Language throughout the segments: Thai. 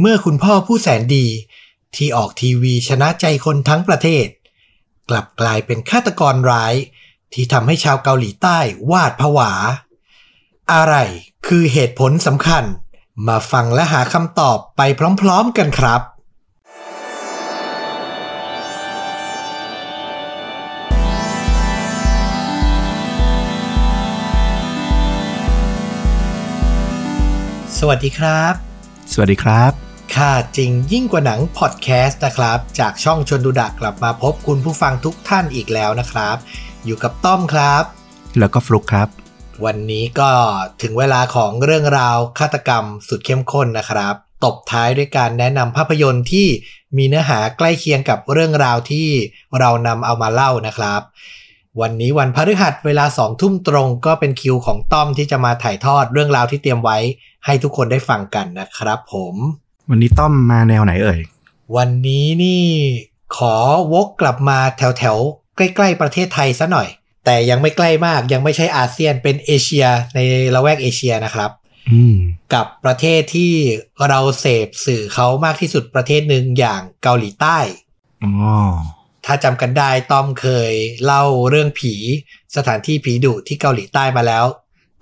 เมื่อคุณพ่อผู้แสนดีที่ออกทีวีชนะใจคนทั้งประเทศ กลับกลายเป็นฆาตกรร้าย ที่ทำให้ชาวเกาหลีใต้วาดผวา อะไรคือเหตุผลสำคัญ มาฟังและหาคำตอบไปพร้อมๆกันครับสวัสดีครับ สวัสดีครับ ค่าจริงยิ่งกว่าหนังพอดแคสต์นะครับ จากช่องชนดูดะกลับมาพบคุณผู้ฟังทุกท่านอีกแล้วนะครับ อยู่กับต้อมครับ แล้วก็ฟลุกครับ วันนี้ก็ถึงเวลาของเรื่องราวฆาตกรรมสุดเข้มข้นนะครับ ตบท้ายด้วยการแนะนำภาพยนตร์ที่มีเนื้อหาใกล้เคียงกับเรื่องราวที่เรานำเอามาเล่านะครับ วันนี้วันพฤหัสเวลาสองทุ่มตรงก็เป็นคิวของต้อมที่จะมาถ่ายทอดเรื่องราวที่เตรียมไว้ ให้ทุกคนได้ฟังกันนะครับ ผม วันนี้ต้อมมาแนวไหนเอ่ย วันนี้นี่ขอวกกลับมาแถวแถวๆใกล้ ๆ ประเทศไทยซะหน่อย แต่ยังไม่ใกล้มากยังไม่ใช่อาเซียนเป็นเอเชียในละแวกเอเชียนะครับอืมกับประเทศที่เราเสพสื่อเขามากที่สุดประเทศหนึ่งอย่างเกาหลีใต้อ๋อถ้าจำกันได้ต้อมเคยเล่าเรื่องผีสถานที่ผีดุที่เกาหลีใต้มาแล้ว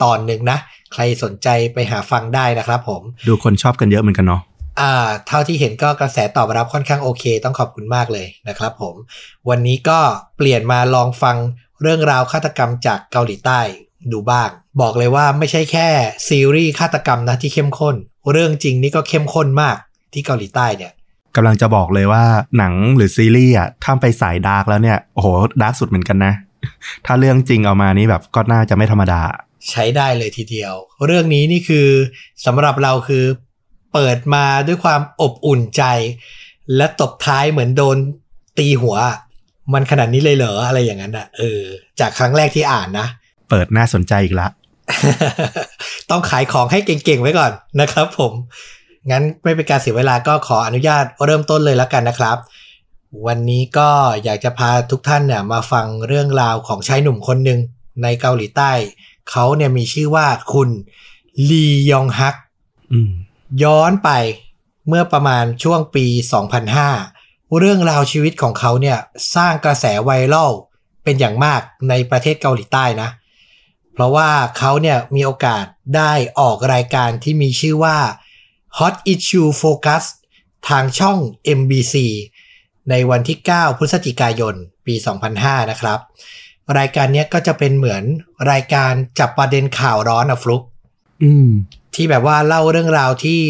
ตอนหนึ่งนะ ใครสนใจไปหาฟังได้นะครับผม ดูคนชอบกันเยอะเหมือนกันเนาะ อ่าเท่าที่เห็นก็กระแสตอบรับค่อนข้างโอเค ต้องขอบคุณมากเลยนะครับผม วันนี้ก็เปลี่ยนมาลองฟังเรื่องราวฆาตกรรมจากเกาหลีใต้ดูบ้าง บอกเลยว่าไม่ใช่แค่ซีรีส์ฆาตกรรมนะที่เข้มข้น เรื่องจริงนี่ก็เข้มข้นมากที่เกาหลีใต้เนี่ยกำลังจะบอกเลยว่าหนังหรือซีรีส์อะถ้าไปสาย dark แล้วเนี่ยโอ้โห dark สุดเหมือนกันนะ ถ้าเรื่องจริงเอามานี่แบบก็น่าจะไม่ธรรมดา ใช้ได้เลยทีเดียว เรื่องนี้นี่คือสำหรับเราคือ เปิดมาด้วยความอบอุ่นใจ และตบท้ายเหมือนโดนตีหัว มันขนาดนี้เลยเหรออะไรอย่างนั้นอะเออ จากครั้งแรกที่อ่านนะ เปิดน่าสนใจอีกละ ต้องขายของให้เก่งๆไว้ก่อนนะครับผม งั้นไม่เป็นการเสียเวลาก็ขออนุญาตเริ่มต้นเลยแล้วกันนะครับ วันนี้ก็อยากจะพาทุกท่านเนี่ยมาฟังเรื่องราวของชายหนุ่มคนหนึ่งในเกาหลีใต้ เขาเนี่ยมีชื่อว่าคุณลียองฮักอืม ย้อนไปเมื่อประมาณช่วงปี 2005 เรื่องราวชีวิตของเขาเนี่ยสร้างกระแสไวรัลเป็นอย่างมากในประเทศเกาหลีใต้นะ เพราะว่าเขาเนี่ยมีโอกาสได้ออกรายการที่มีชื่อว่า Hot Issue Focus ทางช่อง MBC ในวันที่ 9 พฤศจิกายน ปี 2005 นะครับ รายการนี้ก็จะเป็นเหมือนรายการจับประเด็นข่าวร้อนอะฟลุก อืมที่แบบว่าเล่าเรื่องราวที่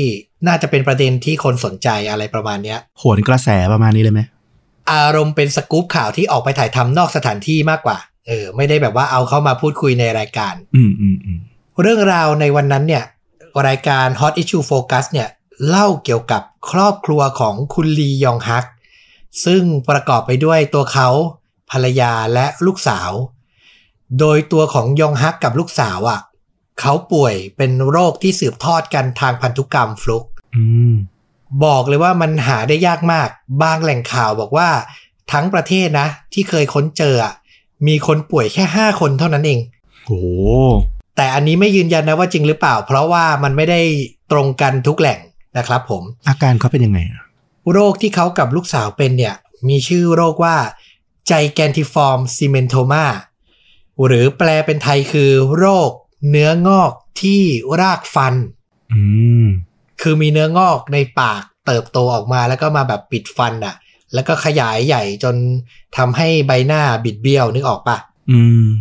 น่าจะเป็นประเด็นที่คนสนใจอะไรประมาณเนี้ยโหนกระแสประมาณนี้เลยไหมอารมณ์เป็นสกู๊ปข่าวที่ออกไปถ่ายทำนอกสถานที่มากกว่า เออ ไม่ได้แบบว่าเอาเข้ามาพูดคุยในรายการ อืมอืมอืมเรื่องราวในวันนั้นเนี่ย รายการ Hot Issue Focus เนี่ย เล่าเกี่ยวกับครอบครัวของคุณลียองฮัก ซึ่งประกอบไปด้วยตัวเขาภรรยาและลูกสาว โดยตัวของยองฮักกับลูกสาวอะ่ะ เขาป่วยเป็นโรคที่สืบทอดกันทางพันธุกรรมฟลุกอืมบอกเลยว่ามันหาได้ยากมาก บางแหล่งข่าวบอกว่าทั้งประเทศนะ ที่เคยค้นเจออะมีคนป่วยแค่5คนเท่านั้นเองโหแต่อันนี้ไม่ยืนยันนะว่าจริงหรือเปล่า เพราะว่ามันไม่ได้ตรงกันทุกแหล่งนะครับผม อาการเขาเป็นยังไงอะโรคที่เขากับลูกสาวเป็นเนี่ย มีชื่อโรคว่า gigantiform cementoma หรือแปลเป็นไทยคือโรค เนื้องอกที่รากฟัน อืมคือมีเนื้องอกในปากเติบโตออกมาแล้วก็มาแบบปิดฟันอะแล้วก็ขยายใหญ่จนทำให้ใบหน้าบิดเบี้ยวนึกออกปะอืม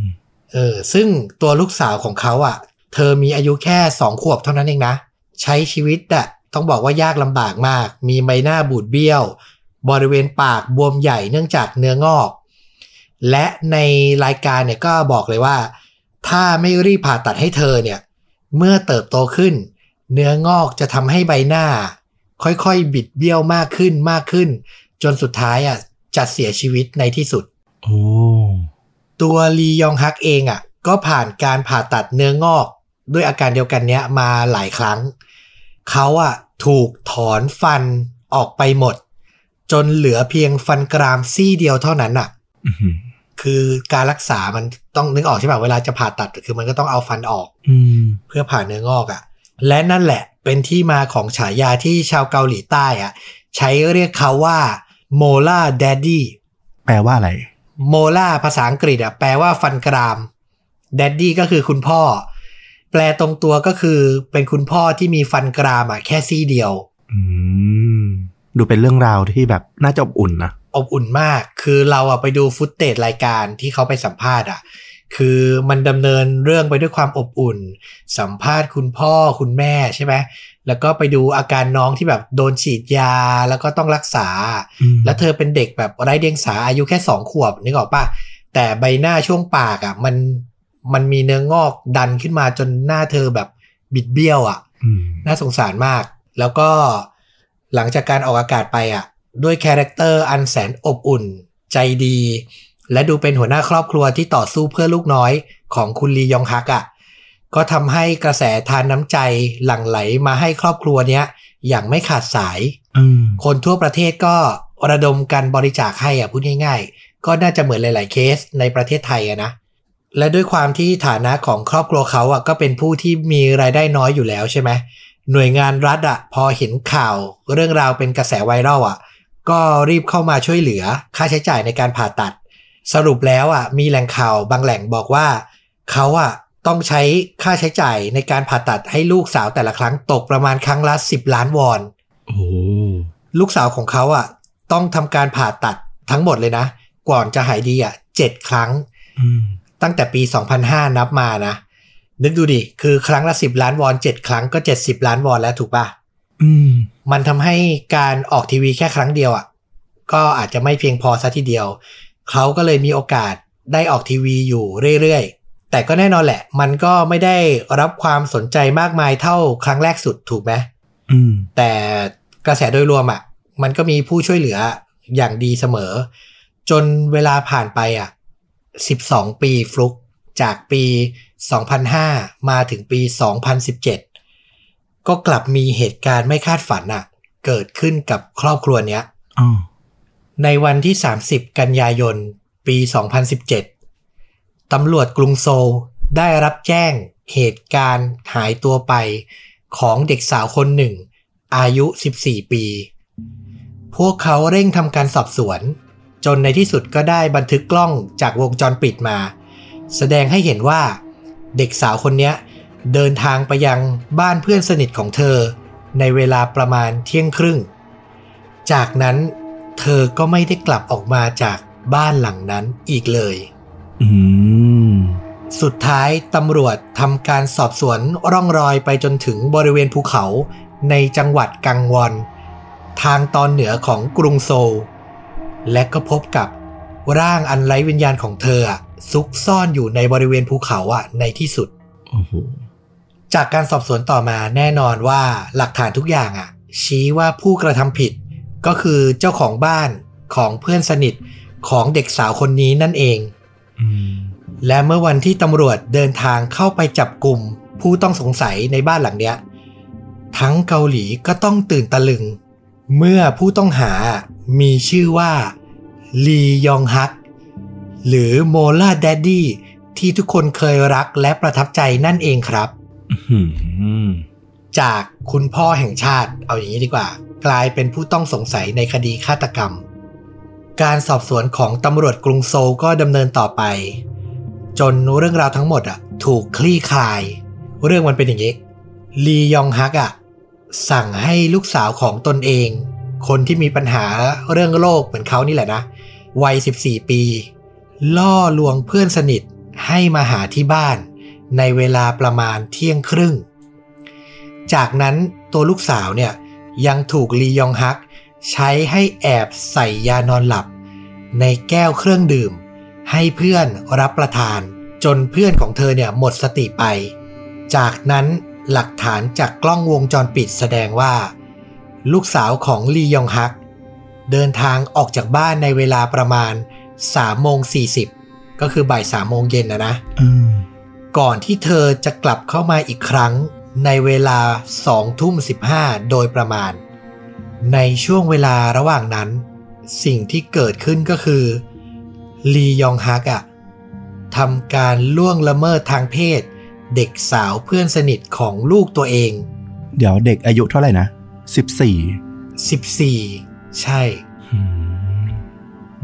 เออซึ่งตัวลูกสาวของเขาอะเธอมีอายุแค่สองขวบเท่านั้นเองนะ ใช้ชีวิตอะต้องบอกว่ายากลำบากมาก มีใบหน้าบูดเบี้ยว บริเวณปากบวมใหญ่เนื่องจากเนื้องอก และในรายการเนี่ยก็บอกเลยว่า ถ้าไม่รีบผ่าตัดให้เธอเนี่ย เมื่อเติบโตขึ้น เนื้องอกจะทำให้ใบหน้า ค่อยๆ บิดเบี้ยวมากขึ้นมากขึ้น จนสุดท้ายอะจะเสียชีวิตในที่สุด โอ้ตัวลียองฮักเองอะ ก็ผ่านการผ่าตัดเนื้องอก ด้วยอาการเดียวกันเนี้ยมาหลายครั้ง เขาอะถูกถอนฟันออกไปหมด จนเหลือเพียงฟันกรามซี่เดียวเท่านั้นอะอื้อหือ คือการรักษามันต้องนึกออกใช่ป่ะเวลาจะผ่าตัดคือมันก็ต้องเอาฟันออก อืมเพื่อผ่าเนื้องอกอะ่ะ และนั่นแหละเป็นที่มาของฉายาที่ชาวเกาหลีใต้อะใช้เรียกเขาว่า Molar Daddy แปลว่าอะไร molar ภาษาอังกฤษอะแปลว่าฟันกราม daddy ก็คือคุณพ่อ แปลตรงตัวก็คือเป็นคุณพ่อที่มีฟันกรามอะแค่ซี่เดียว อืม ดูเป็นเรื่องราวที่แบบน่าจะอบอุ่นนะ อบอุ่นมาก คือเราอะไปดูฟุตเตจรายการที่เขาไปสัมภาษณ์อะคือมันดำเนินเรื่องไปด้วยความอบอุ่น สัมภาษณ์คุณพ่อคุณแม่ใช่ไหมแล้วก็ไปดูอาการน้องที่แบบโดนฉีดยาแล้วก็ต้องรักษาอืมแล้วเธอเป็นเด็กแบบไร้เดียงสาอายุแค่สองขวบนึกออกปะแต่ใบหน้าช่วงปากอะ่ะมันมันมีเนื้องอกดันขึ้นมาจนหน้าเธอแบบบิดเบี้ยวอะ่ะอืมน่าสงสารมาก แล้วก็หลังจากการออกอากาศไปอะ ด้วย character อันแสนอบอุ่น ใจดี และดูเป็นหัวหน้าครอบครัวที่ต่อสู้เพื่อลูกน้อยของคุณลียองฮักอะก็ทำให้กระแสธารน้ำใจหลั่งไหลมาให้ครอบครัวเนี้ยอย่างไม่ขาดสายอืมคนทั่วประเทศก็ระดมกันบริจาคให้อะพูดง่ายๆ ก็น่าจะเหมือนหลาย ๆ เคสในประเทศไทยอะนะ และด้วยความที่ฐานะของครอบครัวเขาอะก็เป็นผู้ที่มีรายได้น้อยอยู่แล้วใช่ไหมหน่วยงานรัฐอะพอเห็นข่าวเรื่องราวเป็นกระแสไวรัลอะ ก็รีบเข้ามาช่วยเหลือค่าใช้จ่ายในการผ่าตัด สรุปแล้วอะมีแหล่งข่าวบางแหล่งบอกว่าเขาอะต้องใช้ค่าใช้จ่ายในการผ่าตัดให้ลูกสาวแต่ละครั้งตกประมาณครั้งละ 10 ล้านวอนโอ้ลูกสาวของเขาอะต้องทำการผ่าตัดทั้งหมดเลยนะ ก่อนจะหายดีอะเจ็ดครั้งอืมตั้งแต่ปี 2005 นับมานะ นึกดูดิ คือครั้งละ 10 ล้านวอน 7 ครั้งก็ 70 ล้านวอนแล้วถูกปะอื มมันทำให้การออกทีวีแค่ครั้งเดียวอะ ก็อาจจะไม่เพียงพอซะทีเดียว เขาก็เลยมีโอกาสได้ออกทีวีอยู่เรื่อยๆ แต่ก็แน่นอนแหละ มันก็ไม่ได้รับความสนใจมากมายเท่าครั้งแรกสุดถูกไหมอืมแต่กระแสโดยรวมอะ มันก็มีผู้ช่วยเหลืออย่างดีเสมอ จนเวลาผ่านไปอะ 12 ปีฟลุกจากปี 2005 มาถึงปี 2017 ก็กลับมีเหตุการณ์ไม่คาดฝันอะเกิดขึ้นกับครอบครัวเนี้ยอ๋อในวันที่ 30 กันยายน ปี 2017 ตำรวจกรุงโซลได้รับแจ้งเหตุการณ์หายตัวไปของเด็กสาวคนหนึ่ง อายุ 14 ปี พวกเขาเร่งทำการสอบสวน จนในที่สุดก็ได้บันทึกกล้องจากวงจรปิดมา แสดงให้เห็นว่า เด็กสาวคนเนี้ย เดินทางไปยังบ้านเพื่อนสนิทของเธอ ในเวลาประมาณเที่ยงครึ่ง จากนั้นเธอก็ไม่ได้กลับออกมาจากบ้านหลังนั้นอีกเลย อืมสุดท้ายตำรวจทำการสอบสวนร่องรอยไปจนถึงบริเวณภูเขาในจังหวัดกังวอนทางตอนเหนือของกรุงโซล และก็พบกับร่างอันไร้วิญญาณของเธออะซุกซ่อนอยู่ในบริเวณภูเขาอะในที่สุด โอ้โห จากการสอบสวนต่อมาแน่นอนว่าหลักฐานทุกอย่างอะชี้ว่าผู้กระทำผิด ก็คือเจ้าของบ้านของเพื่อนสนิทของเด็กสาวคนนี้นั่นเองอและเมื่อวันที่ตำรวจเดินทางเข้าไปจับกลุ่ม ผู้ต้องสงสัยในบ้านหลังเนี้ย ทั้งเกาหลีก็ต้องตื่นตะลึง เมื่อผู้ต้องหามีชื่อว่าลียองฮัก หรือโมล่าแดดดี้ที่ทุกคนเคยรักและประทับใจนั่นเองครับ จากคุณพ่อแห่งชาติเอาอย่างนี้ดีกว่า กลายเป็นผู้ต้องสงสัยในคดีฆาตกรรม การสอบสวนของตำรวจกรุงโซลก็ดำเนินต่อไป จนเรื่องราวทั้งหมดอะ ถูกคลี่คลาย เรื่องมันเป็นอย่างนี้ลียองฮักอะสั่งให้ลูกสาวของตนเอง คนที่มีปัญหาเรื่องโรคเหมือนเขานี่แหละนะวัย 14 ปี ล่อลวงเพื่อนสนิทให้มาหาที่บ้าน ในเวลาประมาณเที่ยงครึ่ง จากนั้นตัวลูกสาวเนี่ยยังถูกลียองฮัก ใช้ให้แอบใส่ยานอนหลับ ในแก้วเครื่องดื่ม ให้เพื่อนรับประทานจนเพื่อนของเธอเนี่ยหมดสติไป จากนั้นหลักฐานจากกล้องวงจรปิดแสดงว่า ลูกสาวของลียองฮัก เดินทางออกจากบ้านในเวลาประมาณ3โมง40 ก็คือบ่าย3โมงเย็นนะนะ ก่อนที่เธอจะกลับเข้ามาอีกครั้งในเวลา2ทุ่ม15โดยประมาณ ในช่วงเวลาระหว่างนั้น สิ่งที่เกิดขึ้นก็คือลียองฮักอะทำการล่วงละเมิดทางเพศ เด็กสาวเพื่อนสนิทของลูกตัวเอง เดี๋ยวเด็กอายุเท่าไหร่นะสิบสี่14ใช่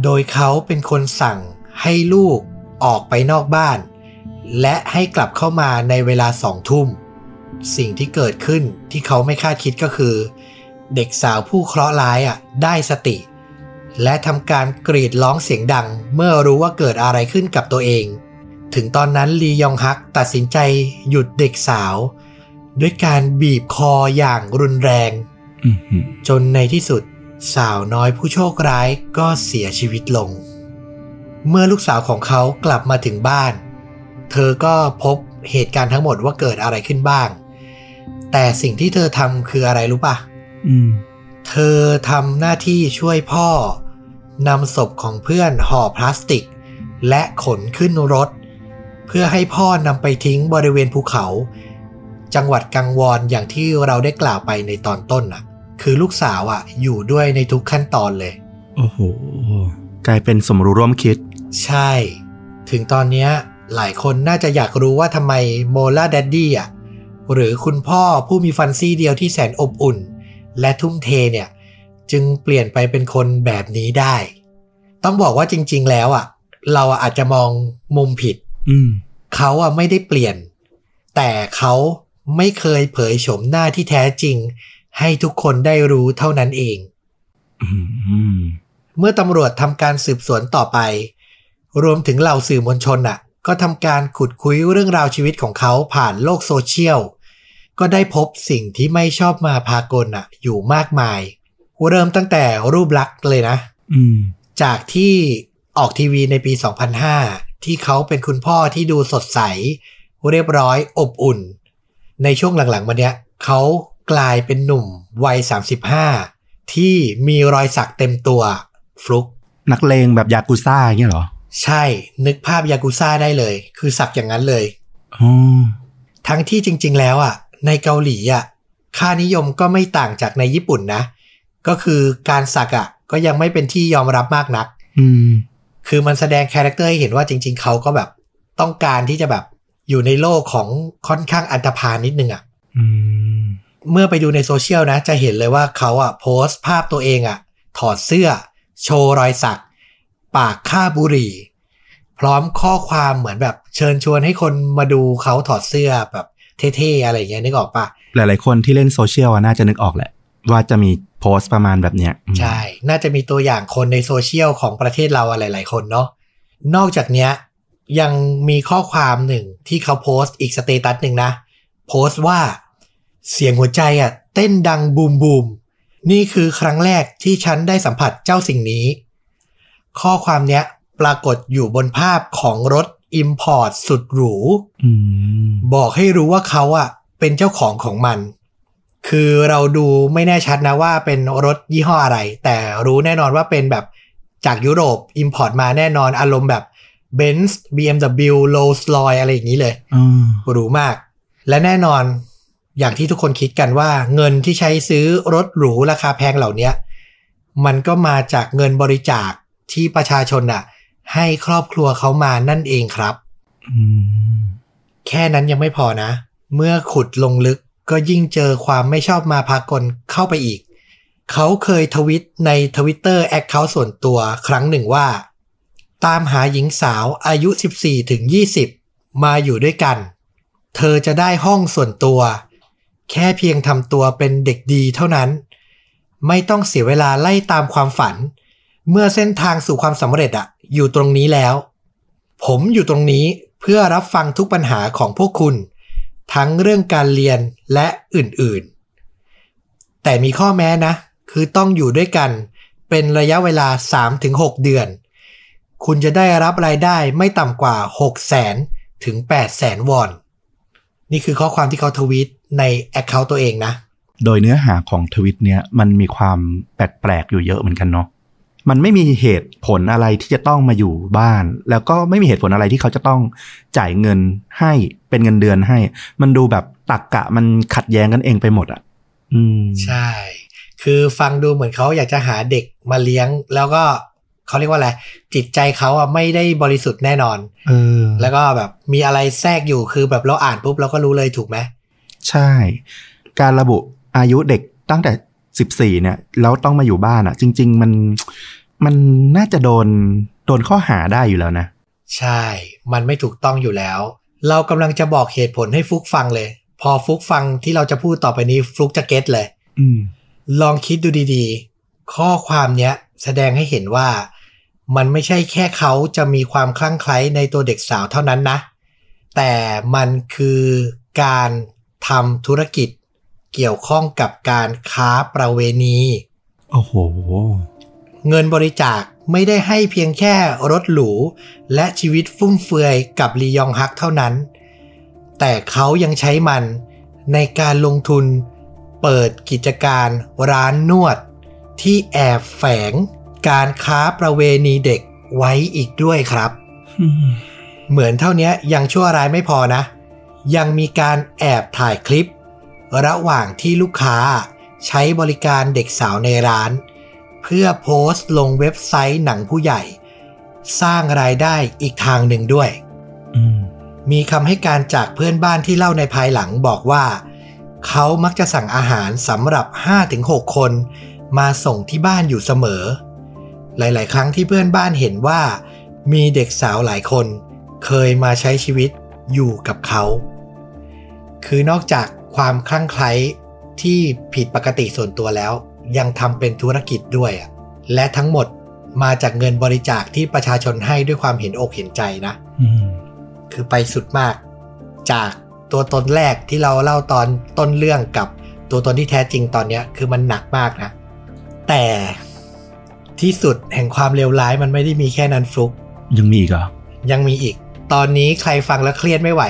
โดยเขาเป็นคนสั่งให้ลูกออกไปนอกบ้าน และให้กลับเข้ามาในเวลาสองทุ่ม สิ่งที่เกิดขึ้นที่เขาไม่คาดคิดก็คือ เด็กสาวผู้เคราะห์ร้ายอะได้สติ และทำการกรีดร้องเสียงดัง เมื่อรู้ว่าเกิดอะไรขึ้นกับตัวเอง ถึงตอนนั้นลียองฮักตัดสินใจหยุดเด็กสาว ด้วยการบีบคออย่างรุนแรงอื้อหือจนในที่สุดสาวน้อยผู้โชคร้ายก็เสียชีวิตลง เมื่อลูกสาวของเขากลับมาถึงบ้าน เธอก็พบเหตุการณ์ทั้งหมดว่าเกิดอะไรขึ้นบ้าง แต่สิ่งที่เธอทำคืออะไรรู้ปะอืมเธอทำหน้าที่ช่วยพ่อนำศพของเพื่อนห่อพลาสติก และขนขึ้นรถ เพื่อให้พ่อนำไปทิ้งบริเวณภูเขา จังหวัดกังวอนอย่างที่เราได้กล่าวไปในตอนต้นน่ะ คือลูกสาวอะ อยู่ด้วยในทุกขั้นตอนเลย โอ้โห กลายเป็นสมรู้ร่วมคิด ใช่ ถึงตอนเนี้ย หลายคนน่าจะอยากรู้ว่าทำไม Molar Daddy อะหรือคุณพ่อผู้มีฟันซี่เดียวที่แสนอบอุ่น และทุ่มเทเนี่ย จึงเปลี่ยนไปเป็นคนแบบนี้ได้ ต้องบอกว่าจริง ๆ แล้วอะ เราอะอาจจะมองมุมผิดอืมเขาอะไม่ได้เปลี่ยน แต่เขาไม่เคยเผยโฉมหน้าที่แท้จริง ให้ทุกคนได้รู้เท่านั้นเองอืมเมื่อตำรวจทำการสืบสวนต่อไป รวมถึงเหล่าสื่อมวลชนน่ะ ก็ทำการขุดคุยเรื่องราวชีวิตของเขาผ่านโลกโซเชียล ก็ได้พบสิ่งที่ไม่ชอบมาพากลน่ะอยู่มากมาย เริ่มตั้งแต่รูปลักษณ์เลยนะอืมจากที่ออกทีวีในปี 2005 ที่เขาเป็นคุณพ่อที่ดูสดใส เรียบร้อยอบอุ่น ในช่วงหลังๆมาเนี้ยเขากลายเป็นหนุ่มวัย 35 ที่มีรอยสักเต็มตัว ฟลุก นักเลงแบบยากุซ่าอย่างเงี้ยเหรอ ใช่นึกภาพยากุซ่าได้เลย คือสักอย่างนั้นเลยอ๋อทั้งที่จริง ๆ แล้วอะ ในเกาหลีอะค่านิยมก็ไม่ต่างจากในญี่ปุ่นนะ ก็คือการสักอะ ก็ยังไม่เป็นที่ยอมรับมากนัก อืม คือมันแสดงคาแรคเตอร์ให้เห็นว่าจริง ๆ เขาก็แบบต้องการที่จะแบบอยู่ในโลกของค่อนข้างอันธพาลนิดนึงอะอืมเมื่อไปดูในโซเชียลนะ จะเห็นเลยว่าเขาอะโพสต์ภาพตัวเองอะ ถอดเสื้อ โชว์รอยสัก ปากค่าบบุหรี่ พร้อมข้อความเหมือนแบบเชิญชวนให้คนมาดูเขาถอดเสื้อแบบเท่ๆอะไรอย่างเงี้ยนึกออกปะหลายๆคนที่เล่นโซเชียลอะน่าจะนึกออกแหละ ว่าจะมีโพสต์ประมาณแบบเนี้ยอืมใช่ น่าจะมีตัวอย่างคนในโซเชียลของประเทศเราอะไรหลายๆคนเนาะนอกจากเนี้ยยังมีข้อความหนึ่งที่เขาโพสต์อีก status หนึ่งนะ โพสต์ว่าเสียงหัวใจอะเต้นดัง boom boom นี่คือครั้งแรกที่ฉันได้สัมผัสเจ้าสิ่งนี้ ข้อความเนี้ยปรากฏอยู่บนภาพของรถ Import สุดหรูอืมบอกให้รู้ว่าเขาอะเป็นเจ้าของของมัน คือเราดูไม่แน่ชัดนะว่าเป็นรถยี่ห้ออะไร แต่รู้แน่นอนว่าเป็นแบบจากยุโรป import มาแน่นอนอารมณ์แบบ Benz BMW Rolls Royce อะไรอย่างนี้เลยอ่าหรูมาก และแน่นอนอย่างที่ทุกคนคิดกันว่า เงินที่ใช้ซื้อรถหรูราคาแพงเหล่าเนี้ยมันก็มาจากเงินบริจาค ที่ประชาชนน่ะ ให้ครอบครัวเขามานั่นเองครับอืมแค่นั้นยังไม่พอนะ เมื่อขุดลงลึกก็ยิ่งเจอความไม่ชอบมาพากลเข้าไปอีก เขาเคยทวิตใน Twitter account ส่วนตัวครั้งหนึ่งว่า ตามหาหญิงสาวอายุ 14ถึง20 มาอยู่ด้วยกัน เธอจะได้ห้องส่วนตัว แค่เพียงทำตัวเป็นเด็กดีเท่านั้น ไม่ต้องเสียเวลาไล่ตามความฝันเเมื่อเส้นทางสู่ความสำเร็จอะอยู่ตรงนี้แล้ว ผมอยู่ตรงนี้เพื่อรับฟังทุกปัญหาของพวกคุณ ทั้งเรื่องการเรียนและอื่นๆ แต่มีข้อแม้นะ คือต้องอยู่ด้วยกัน เป็นระยะเวลา 3-6 เดือน คุณจะได้รับรายได้ไม่ต่ำกว่า 6 0 0 0 0ถึง 8 0 0 0 0 0วอน นี่คือข้อความที่เขาทวีตในแอคเคาท์ตัวเองนะ โดยเนื้อหาของทวิตเนี้ยมันมีความแปลกๆอยู่เยอะเหมือนกันเนาะ มันไม่มีเหตุผลอะไรที่จะต้องมาอยู่บ้าน แล้วก็ไม่มีเหตุผลอะไรที่เขาจะต้องจ่ายเงินให้เป็นเงินเดือนให้ มันดูแบบตักกะมันขัดแย้งกันเองไปหมดอะ อืมใช่ คือฟังดูเหมือนเขาอยากจะหาเด็กมาเลี้ยง แล้วก็เขาเรียกว่าอะไรจิตใจเขาอะไม่ได้บริสุทธิ์แน่นอนเออแล้วก็แบบมีอะไรแทรกอยู่คือแบบเราอ่านปุ๊บเราก็รู้เลยถูกไหมใช่ การระบุอายุเด็กตั้งแต่ สิบสี่เนี่ยแล้วต้องมาอยู่บ้านอะ่ะ จริง ๆ มันมันน่าจะโดนโดนข้อหาได้อยู่แล้วนะ ใช่ มันไม่ถูกต้องอยู่แล้ว เรากำลังจะบอกเหตุผลให้ฟุกฟังเลย พอฟุกฟังที่เราจะพูดต่อไปนี้ฟุกจะเก็ตเลยอืมลองคิดดูดีๆ ข้อความเนี้ยแสดงให้เห็นว่ามันไม่ใช่แค่เขาจะมีความคลั่งไคล้ในตัวเด็กสาวเท่านั้นนะ แต่มันคือการทำธุรกิจ เกี่ยวข้องกับการค้าประเวณี โอ้โห เงินบริจาคไม่ได้ให้เพียงแค่รถหรู และชีวิตฟุ่มเฟือยกับลียองฮักเท่านั้น แต่เขายังใช้มันในการลงทุนเปิดกิจการร้านนวด ที่แอบแฝงการค้าประเวณีเด็กไว้อีกด้วยครับ เหมือนเท่านี้ยังชั่วร้ายไม่พอนะ ยังมีการแอบถ่ายคลิป ระหว่างที่ลูกค้าใช้บริการเด็กสาวในร้าน เพื่อโพสต์ลงเว็บไซต์หนังผู้ใหญ่ สร้างรายได้อีกทางหนึ่งด้วยอืมมีคำให้การจากเพื่อนบ้านที่เล่าในภายหลังบอกว่า เขามักจะสั่งอาหารสำหรับ 5-6 คน มาส่งที่บ้านอยู่เสมอ หลาย ๆ ครั้งที่เพื่อนบ้านเห็นว่า มีเด็กสาวหลายคน เคยมาใช้ชีวิตอยู่กับเขา คือนอกจาก ความคลั่งไคล้ที่ผิดปกติส่วนตัวแล้ว ยังทำเป็นธุรกิจด้วยอะและทั้งหมดมาจากเงินบริจาคที่ประชาชนให้ด้วยความเห็นอกเห็นใจนะอืมคือไปสุดมาก จากตัวตนแรกที่เราเล่าตอนต้นเรื่องกับตัวตนที่แท้จริงตอนเนี้ยคือมันหนักมากนะ แต่ที่สุดแห่งความเลวร้ายมันไม่ได้มีแค่นั้นฟลุก ยังมีอีกเหรอยังมีอีก ตอนนี้ใครฟังแล้วเครียดไม่ไหว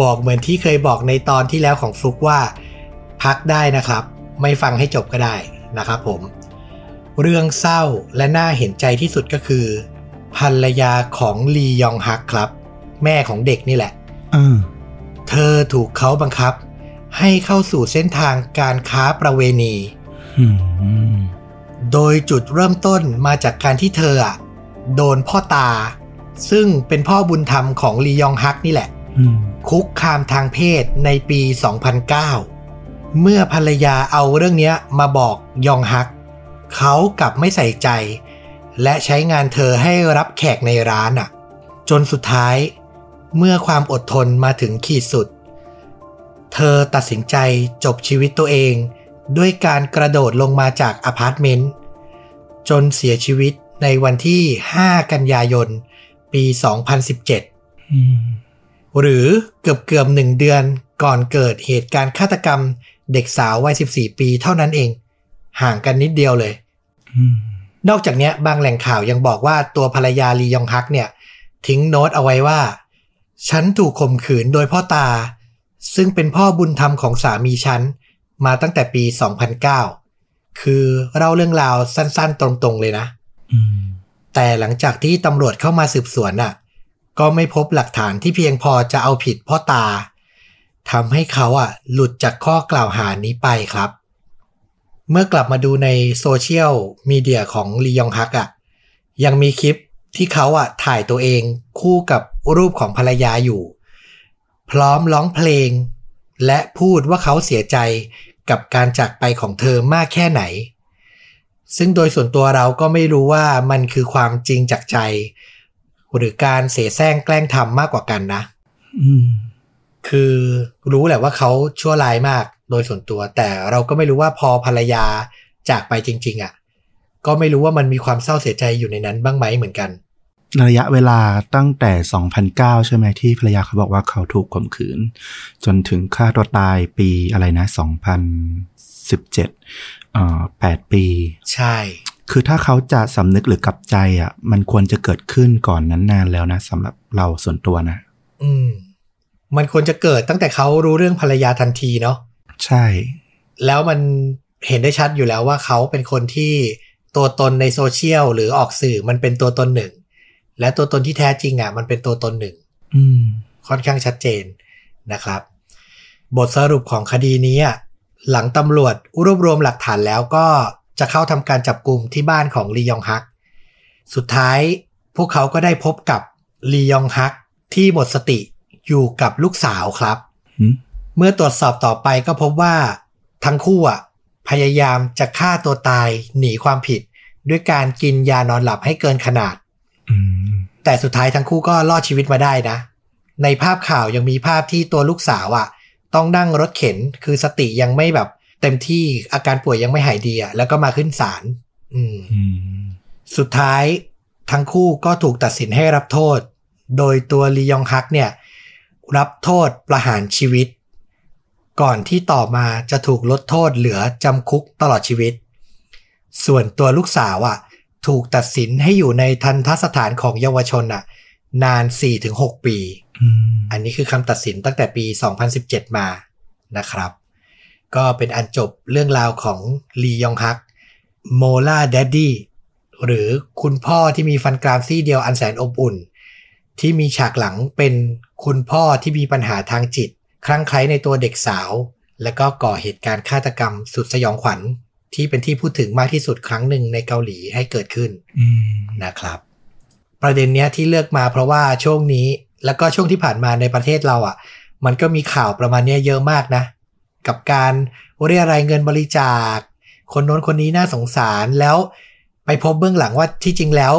บอกเหมือนที่เคยบอกในตอนที่แล้วของฟลุกว่า พักได้นะครับ ไม่ฟังให้จบก็ได้นะครับผม เรื่องเศร้าและน่าเห็นใจที่สุดก็คือภรรยาของลียองฮักครับ แม่ของเด็กนี่แหละเออเธอถูกเขาบังคับ ให้เข้าสู่เส้นทางการค้าประเวณีอืมโดยจุดเริ่มต้นมาจากการที่เธออะโดนพ่อตา ซึ่งเป็นพ่อบุญธรรมของลียองฮักนี่แหละอืม คุกคามทางเพศในปี 2009 เมื่อภรรยาเอาเรื่องนี้มาบอกยองฮัก เขากลับไม่ใส่ใจ และใช้งานเธอให้รับแขกในร้านอะ จนสุดท้าย เมื่อความอดทนมาถึงขีดสุด เธอตัดสินใจจบชีวิตตัวเอง ด้วยการกระโดดลงมาจากอพาร์ตเมนต์จนเสียชีวิตในวันที่ 5 กันยายน ปี 2017 หรือเกือบเกือบหนึ่งเดือนก่อนเกิดเหตุการณ์ฆาตกรรม เด็กสาววัย 14 ปีเท่านั้นเอง ห่างกันนิดเดียวเลยอืมนอกจากเนี้ยบางแหล่งข่าวยังบอกว่าตัวภรรยาลียองฮักเนี่ย ทิ้งโน้ตเอาไว้ว่า ฉันถูกข่มขืนโดยพ่อตา ซึ่งเป็นพ่อบุญธรรมของสามีฉัน มาตั้งแต่ปี 2009 คือเล่าเรื่องราวสั้นๆ ตรงๆเลยนะอืมแต่หลังจากที่ตำรวจเข้ามาสืบสวนน่ะ ก็ไม่พบหลักฐานที่เพียงพอจะเอาผิดพ่อตาทำให้เขาอะหลุดจากข้อกล่าวหานี้ไปครับ เมื่อกลับมาดูในโซเชียลมีเดียของลียองฮักอะยังมีคลิปที่เขาอะถ่ายตัวเองคู่กับรูปของภรรยาอยู่ พร้อมร้องเพลง และพูดว่าเขาเสียใจกับการจากไปของเธอมากแค่ไหน ซึ่งโดยส่วนตัวเราก็ไม่รู้ว่ามันคือความจริงจากใจ หรือการเสแสร้งแกล้งทำมากกว่ากันนะอืมคือรู้แหละว่าเขาชั่วร้ายมากโดยส่วนตัว แต่เราก็ไม่รู้ว่าพอภรรยาจากไปจริง ๆอะ ก็ไม่รู้ว่ามันมีความเศร้าเสียใจอยู่ในนั้นบ้างไหมเหมือนกัน ระยะเวลาตั้งแต่ 2009 ใช่ไหมที่ภรรยาเขาบอกว่าเขาถูกข่มขืน จนถึงฆ่าตัวตายปีอะไรนะ 2017 เอ่อ8ปี ใช่ คือถ้าเขาจะสำนึกหรือกลับใจอะ มันควรจะเกิดขึ้นก่อนนั้นนานแล้วนะสำหรับเราส่วนตัวนะ อืม มันควรจะเกิดตั้งแต่เขารู้เรื่องภรรยาทันทีเนาะใช่ แล้วมันเห็นได้ชัดอยู่แล้วว่าเขาเป็นคนที่ตัวตนในโซเชียลหรือออกสื่อมันเป็นตัวตนหนึ่ง และตัวตนที่แท้จริงอะ มันเป็นตัวตนหนึ่ง อืม ค่อนข้างชัดเจนนะครับ บทสรุปของคดีนี้อะหลังตำรวจรวบรวมหลักฐานแล้วก็ จะเข้าทำการจับกลุ่มที่บ้านของลียองฮัก สุดท้ายพวกเขาก็ได้พบกับลียองฮักที่หมดสติอยู่กับลูกสาวครับหืมเมื่อตรวจสอบต่อไปก็พบว่าทั้งคู่อะพยายามจะฆ่าตัวตายหนีความผิด ด้วยการกินยานอนหลับให้เกินขนาดอืมแต่สุดท้ายทั้งคู่ก็รอดชีวิตมาได้นะ ในภาพข่าวยังมีภาพที่ตัวลูกสาวอะ่ะ ต้องนั่งรถเข็นคือสติยังไม่แบบ เต็มที่อาการป่วยยังไม่หายดีอะ่ะแล้วก็มาขึ้นศาลอืมอืม สุดท้ายทั้งคู่ก็ถูกตัดสินให้รับโทษ โดยตัวลียองฮักเนี่ย รับโทษประหารชีวิต ก่อนที่ต่อมาจะถูกลดโทษเหลือจำคุกตลอดชีวิต ส่วนตัวลูกสาวอะ ถูกตัดสินให้อยู่ในทันทสถานของเยาวชนอะ นาน 4-6 ปีอืมอันนี้คือคำตัดสินตั้งแต่ปี 2017 มานะครับ ก็เป็นอันจบเรื่องราวของลียองฮักโมลาแดดดี้หรือคุณพ่อที่มีฟันกรามซี่เดียวอันแสนอบอุ่น ที่มีฉากหลังเป็นคุณพ่อที่มีปัญหาทางจิต คลั่งไคล้ในตัวเด็กสาว และก็ก่อเหตุการณ์ฆาตกรรมสุดสยองขวัญ ที่เป็นที่พูดถึงมากที่สุดครั้งหนึ่งในเกาหลีให้เกิดขึ้นอืมนะครับ ประเด็นเนี้ยที่เลือกมาเพราะว่าช่วงนี้ แล้วก็ช่วงที่ผ่านมาในประเทศเราอะ มันก็มีข่าวประมาณเนี้ยเยอะมากนะ กับการเรียรายเงินบริจาค คนโน้นคนนี้น่าสงสารแล้วไปพบเบื้องหลังว่าที่จริงแล้ว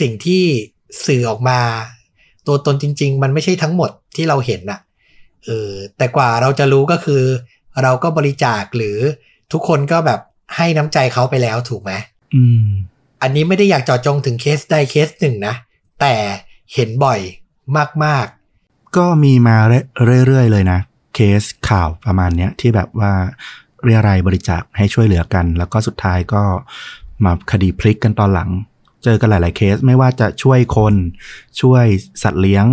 สิ่งที่สื่อออกมา ตัวตนจริง ๆ มันไม่ใช่ทั้งหมดที่เราเห็นน่ะเออแต่กว่าเราจะรู้ก็คือ เราก็บริจาคหรือทุกคนก็แบบให้น้ำใจเขาไปแล้วถูกไหมอืม อันนี้ไม่ได้อยากเจาะจงถึงเคสใดเคสหนึ่งนะ แต่เห็นบ่อยมากก็มีมาเรื่อยๆเลยนะ เคสข่าวประมาณเนี้ยที่แบบว่าเรียรายบริจาคให้ช่วยเหลือกัน แล้วก็สุดท้ายก็มาคดีพลิกกันตอนหลัง เจอกันหลาย ๆ เคสไม่ว่าจะช่วยคนช่วยสัตว์เลี้ยง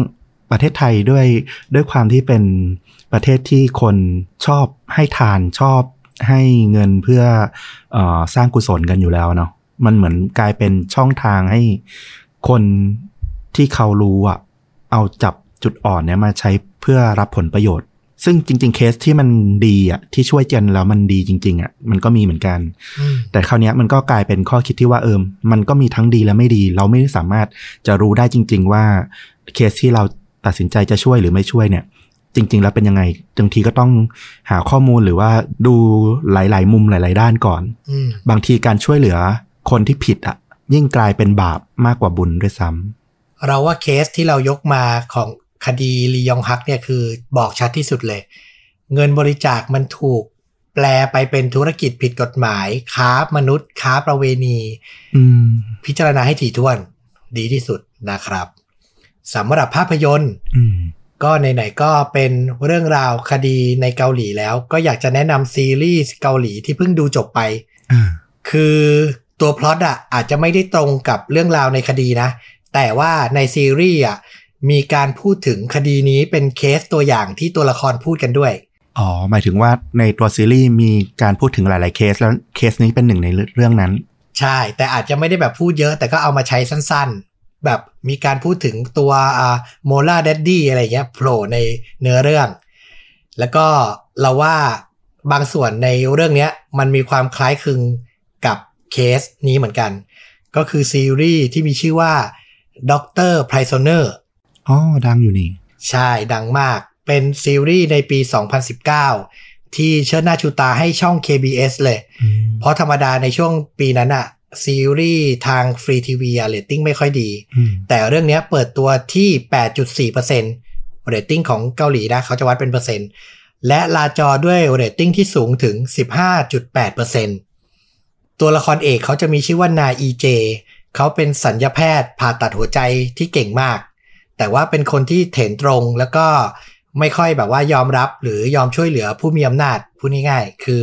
ประเทศไทยด้วยด้วยความที่เป็นประเทศที่คนชอบให้ทานชอบให้เงินเพื่อออสร้างกุศลกันอยู่แล้วเนาะมันเหมือนกลายเป็นช่องทางให้คนที่เขารู้อะเอาจับจุดอ่อนเนี่ยมาใช้เพื่อรับผลประโยชน์ ซึ่งจริง ๆ เคสที่มันดีอะที่ช่วยกันแล้วมันดีจริง ๆอะมันก็มีเหมือนกันๆอืมแต่คราวเนี้ยมันก็กลายเป็นข้อคิดที่ว่าเอิมมันก็มีทั้งดีและไม่ดี เราไม่สามารถจะรู้ได้จริง ๆ ว่าเคสที่เราตัดสินใจจะช่วยหรือไม่ช่วยเนี่ย จริง ๆ แล้วเป็นยังไงบางทีก็ต้องหาข้อมูลหรือว่าดูหลาย ๆ มุมหลาย ๆ ด้านก่อนอืมบางทีการช่วยเหลือคนที่ผิดอะยิ่งกลายเป็นบาปมากกว่าบุญด้วยซ้ำเราว่าเคสที่เรายกมาของ คดีลียองฮักเนี่ยคือบอกชัดที่สุดเลย เงินบริจาคมันถูกแปลไปเป็นธุรกิจผิดกฎหมาย ค้ามนุษย์ ค้าประเวณีอืมพิจารณาให้ถี่ถ้วนดีที่สุดนะครับสำหรับภาพยนตร์อืมก็ไหนๆก็เป็นเรื่องราวคดีในเกาหลีแล้ว ก็อยากจะแนะนำซีรีส์เกาหลีที่เพิ่งดูจบไปอ่าคือตัวพล็อตอะอาจจะไม่ได้ตรงกับเรื่องราวในคดีนะ แต่ว่าในซีรีส์อะ มีการพูดถึงคดีนี้เป็นเคสตัวอย่างที่ตัวละครพูดกันด้วย อ๋อ หมายถึงว่าในตัวซีรีส์มีการพูดถึงหลาย ๆ เคสแล้วเคสนี้เป็นหนึ่งในเรื่องนั้น ใช่ แต่อาจจะไม่ได้แบบพูดเยอะแต่ก็เอามาใช้สั้น ๆ แบบมีการพูดถึงตัวอ่าโมลาเดดดี้อะไรเงี้ยโผล่ในเนื้อเรื่อง แล้วก็เราว่าบางส่วนในเรื่องเนี้ยมันมีความคล้ายคลึงกับเคสนี้เหมือนกัน ก็คือซีรีส์ที่มีชื่อว่า Doctor Prisoner อ๋อ ดังอยู่นี่ ใช่ดังมาก เป็นซีรีส์ในปี 2019 ที่เชิดหน้าชูตาให้ช่อง KBS เลยอืมเพราะธรรมดาในช่วงปีนั้นอะซีรีส์ทางฟรีทีวีอะเรตติ้งไม่ค่อยดีอืมแต่เรื่องเนี้ยเปิดตัวที่ 8.4%เรตติ้งของเกาหลีนะ เขาจะวัดเป็นเปอร์เซ็นต์ และลาจอด้วยเรตติ้งที่สูงถึง 15.8%ตัวละครเอกเขาจะมีชื่อว่านาอีเจเขาเป็นศัลยแพทย์ผ่าตัดหัวใจที่เก่งมาก แต่ว่าเป็นคนที่เถนตรงแล้วก็ไม่ค่อยแบบว่ายอมรับหรือยอมช่วยเหลือผู้มีอำนาจพูดง่ายๆ คือ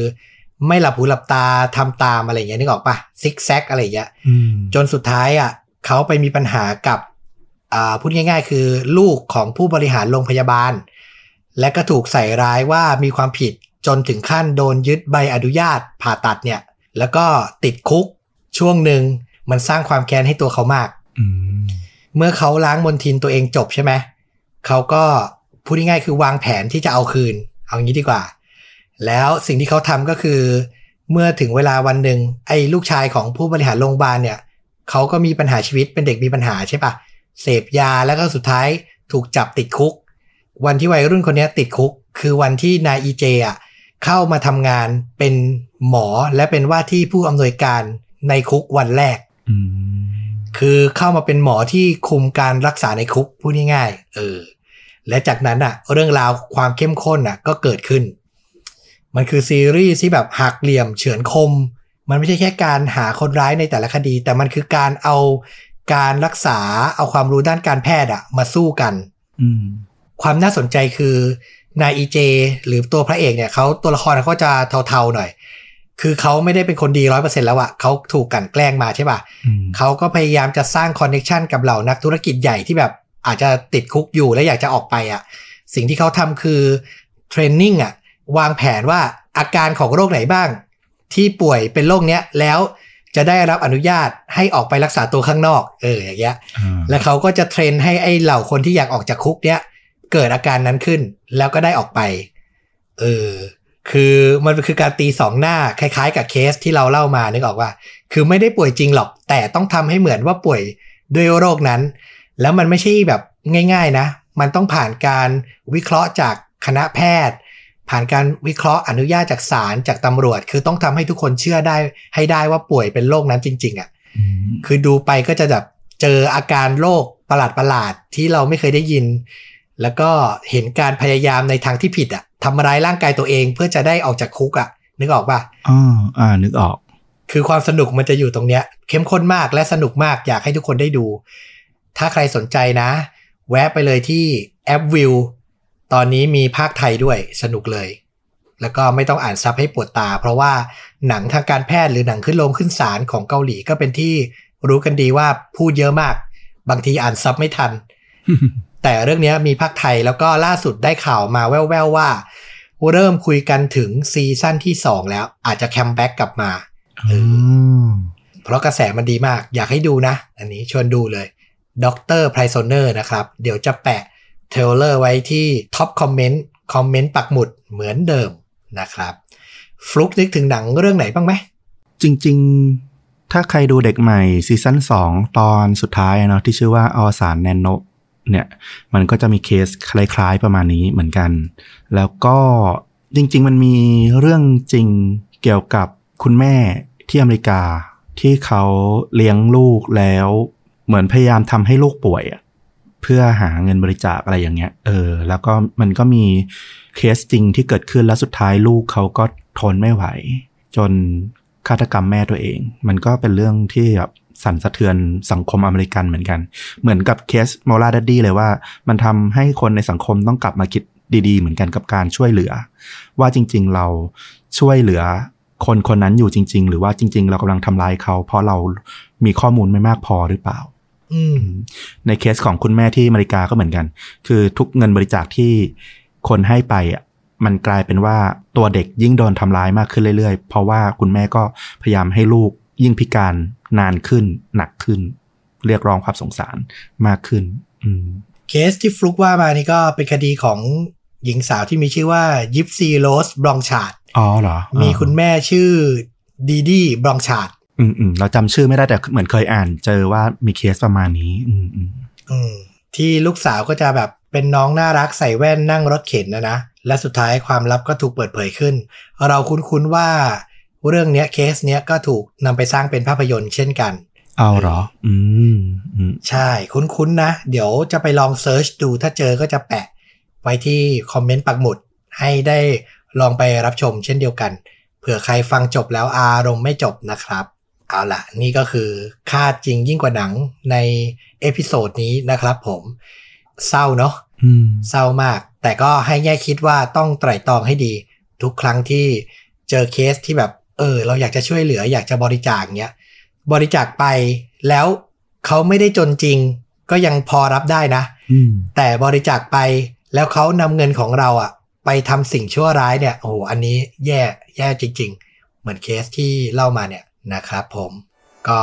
ไม่หลับหูหลับตาทำตามอะไรอย่างเงี้ยนึกออกปะซิกแซกอะไรอย่างเงี้ยอืมจนสุดท้ายอะเขาไปมีปัญหากับอ่าพูดง่าย ๆ คือลูกของผู้บริหารโรงพยาบาล และก็ถูกใส่ร้ายว่ามีความผิดจนถึงขั้นโดนยึดใบอนุญาตผ่าตัดเนี่ย แล้วก็ติดคุกช่วงหนึ่งมันสร้างความแค้นให้ตัวเขามากอืม เมื่อเขาล้างมนทินตัวเองจบใช่ไหมเขาก็พูดง่ายๆคือวางแผนที่จะเอาคืน เอางี้ดีกว่า แล้วสิ่งที่เขาทำก็คือ เมื่อถึงเวลาวันหนึ่งไอ้ลูกชายของผู้บริหารโรงพยาบาลเนี่ยเขาก็มีปัญหาชีวิตเป็นเด็กมีปัญหาใช่ปะเสพยาแล้วก็สุดท้ายถูกจับติดคุก วันที่วัยรุ่นคนนี้ติดคุก คือวันที่นายอีเจอะเข้ามาทำงานเป็นหมอและเป็นว่าที่ผู้อำนวยการในคุกวันแรก คือเข้ามาเป็นหมอที่คุมการรักษาในคุกพูดง่ายๆเออและจากนั้นอะเรื่องราวความเข้มข้นอะก็เกิดขึ้น มันคือซีรีส์ที่แบบหักเหลี่ยมเฉือนคม มันไม่ใช่แค่การหาคนร้ายในแต่ละคดี แต่มันคือการเอาการรักษาเอาความรู้ด้านการแพทย์อะมาสู้กันอืมความน่าสนใจคือนายอีเจ หรือตัวพระเอกเนี่ยเขาตัวละครเขาจะเทาๆหน่อย คือเขาไม่ได้เป็นคนดีร้อยเปอร์เซ็นต์แล้วอะเขาถูกกลันแกล้งมาใช่ป่ะอืมเขาก็พยายามจะสร้างคอนเน t ชันกับเหล่านักธุรกิจใหญ่ที่แบบอาจจะติดคุกอยู่และอยากจะออกไปอะสิ่งที่เขาทำคือเทรนนิ่งอะวางแผนว่าอาการของโรคไหนบ้าง ที่ป่วยเป็นโรคเนี้ยแล้วจะได้รับอนุญาตให้ออกไปรักษาตัวข้างนอก เอออย่างเงี้ยอ่าแล้วเขาก็จะเทรนให้ไอ้เหล่าคนที่อยากออกจากคุกเนี้ยเกิดอาการนั้นขึ้นแล้วก็ได้ออกไป เออ คือมันคือการตีสองหน้าคล้ายๆ กับเคสที่เราเล่ามานึกออกว่า คือไม่ได้ป่วยจริงหรอก แต่ต้องทำให้เหมือนว่าป่วยด้วยโรคนั้น แล้วมันไม่ใช่แบบง่าย ๆนะ มันต้องผ่านการวิเคราะห์จากคณะแพทย์ ผ่านการวิเคราะห์อนุญาตจากศาลจากตำรวจ คือต้องทำให้ทุกคนเชื่อได้ ให้ได้ว่าป่วยเป็นโรคนั้นจริง ๆอะ่ะอืมคือดูไปก็จะแบบเจออาการโรคประหลาดประหลาดๆที่เราไม่เคยได้ยิน แล้วก็เห็นการพยายามในทางที่ผิดอะทำร้ายร่างกายตัวเองเพื่อจะได้ออกจากคุกอะนึกออกปะอ๋ออ่า นึกออก คือความสนุกมันจะอยู่ตรงเนี้ย เข้มข้นมากและสนุกมากอยากให้ทุกคนได้ดู ถ้าใครสนใจนะ แวะไปเลยที่แอปวิวตอนนี้มีภาคไทยด้วยสนุกเลย แล้วก็ไม่ต้องอ่านซับให้ปวดตา เพราะว่าหนังทางการแพทย์หรือหนังขึ้นโรงขึ้นศาลของเกาหลีก็เป็นที่รู้กันดีว่าพูดเยอะมาก บางทีอ่าน sub ไม่ทัน แต่เรื่องเนี้ยมีพากย์ไทยแล้วก็ล่าสุดได้ข่าวมาแว่วๆว่า เริ่มคุยกันถึงซีซั่นที่2แล้ว อาจจะ comeback กลับมาอืมเพราะกระแสมันดีมาก อยากให้ดูนะ อันนี้ชวนดูเลย Doctor Prisoner นะครับ เดี๋ยวจะแปะ trailer ไว้ที่ top comment comment ปักหมุดเหมือนเดิมนะครับฟลุกนึกถึงหนังเรื่องไหนบ้างไหม จริง ๆ ถ้าใครดูเด็กใหม่ซีซั่นสองตอนสุดท้ายอะเนาะที่ชื่อว่าอวสานแนนโน เนี่ยมันก็จะมีเคสคล้ายๆประมาณนี้เหมือนกัน แล้วก็จริง ๆ มันมีเรื่องจริงเกี่ยวกับคุณแม่ที่อเมริกาที่เขาเลี้ยงลูกแล้ว เหมือนพยายามทำให้ลูกป่วยอะเพื่อหาเงินบริจาคอะไรอย่างเงี้ย เออ แล้วก็มันก็มีเคสจริงที่เกิดขึ้นแล้วสุดท้ายลูกเขาก็ทนไม่ไหว จนฆาตกรรมแม่ตัวเอง มันก็เป็นเรื่องที่แบบ สั่นสะเทือนสังคมอเมริกันเหมือนกัน เหมือนกับ case Molar Daddy เลยว่า มันทำให้คนในสังคมต้องกลับมาคิดดี ๆ เหมือนกันกับการช่วยเหลือ ว่าจริง ๆ เราช่วยเหลือคนคนนั้นอยู่จริง ๆ หรือว่าจริง ๆ เรากำลังทำร้ายเขา เพราะเรามีข้อมูลไม่มากพอหรือเปล่าอืมในเคสของคุณแม่ที่อเมริกาก็เหมือนกัน คือทุกเงินบริจาคที่คนให้ไปอะมันกลายเป็นว่าตัวเด็กยิ่งโดนทำร้ายมากขึ้นเรื่อยๆ เพราะว่าคุณแม่ก็พยายามให้ลูกยิ่งพิการ นานขึ้น หนักขึ้น เรียกร้องความสงสารมากขึ้น อืมเคสที่ฟลุกว่ามานี่ก็เป็นคดีของหญิงสาวที่มีชื่อว่า Gypsy Rose Blanchardอ๋อเหรอ มีคุณแม่ชื่อ Dee Dee Blanchardอืมอืมเราจำชื่อไม่ได้แต่เหมือนเคยอ่าน เจอว่ามีเคสประมาณนี้ อืมอืมอืมที่ลูกสาวก็จะแบบเป็นน้องน่ารักใส่แว่นนั่งรถเข็นนะนะ และสุดท้ายความลับก็ถูกเปิดเผยขึ้น เราคุ้นๆว่า เรื่องเนี้ยเคสเนี้ยก็ถูกนำไปสร้างเป็นภาพยนตร์เช่นกัน เอาเหรออืมอืมใช่ คุ้นๆนะ เดี๋ยวจะไปลอง search ดูถ้าเจอก็จะแปะ ไว้ที่คอมเมนต์ปักหมุด ให้ได้ลองไปรับชมเช่นเดียวกัน เผื่อใครฟังจบแล้วอารมณ์ไม่จบนะครับ เอาล่ะนี่ก็คือฆาตจริงยิ่งกว่าหนังใน episode นี้นะครับผมเศร้าเนาะอืมเศร้ามาก แต่ก็ให้แง่คิดว่าต้องไตร่ตรองให้ดี ทุกครั้งที่เจอเคสที่แบบ เออ เราอยากจะช่วยเหลืออยากจะบริจาคเนี้ย บริจาคไปแล้วเขาไม่ได้จนจริง ก็ยังพอรับได้นะอืมแต่บริจาคไปแล้วเขานำเงินของเราอะไปทำสิ่งชั่วร้ายเนี่ยโอ้โหอันนี้แย่แย่จริง ๆ เหมือนเคสที่เล่ามาเนี่ยนะครับผม ก็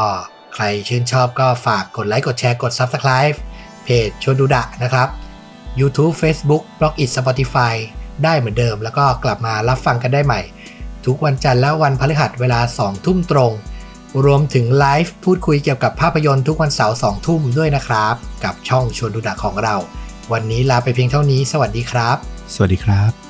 ใครชื่นชอบก็ฝากกดไลค์กดแชร์กด Subscribe เพจชวนดูดะนะครับ YouTube Facebook b l o g i t Spotify ได้เหมือนเดิม แล้วก็กลับมารับฟังกันได้ใหม่ ทุกวันจันทร์และวันพฤหัสเวลา 2 ทุ่มตรง รวมถึงไลฟ์พูดคุยเกี่ยวกับภาพยนตร์ทุกวันเสาร์2ทุ่มด้วยนะครับ กับช่องชวนดูดะของเรา วันนี้ลาไปเพียงเท่านี้ สวัสดีครับ สวัสดีครับ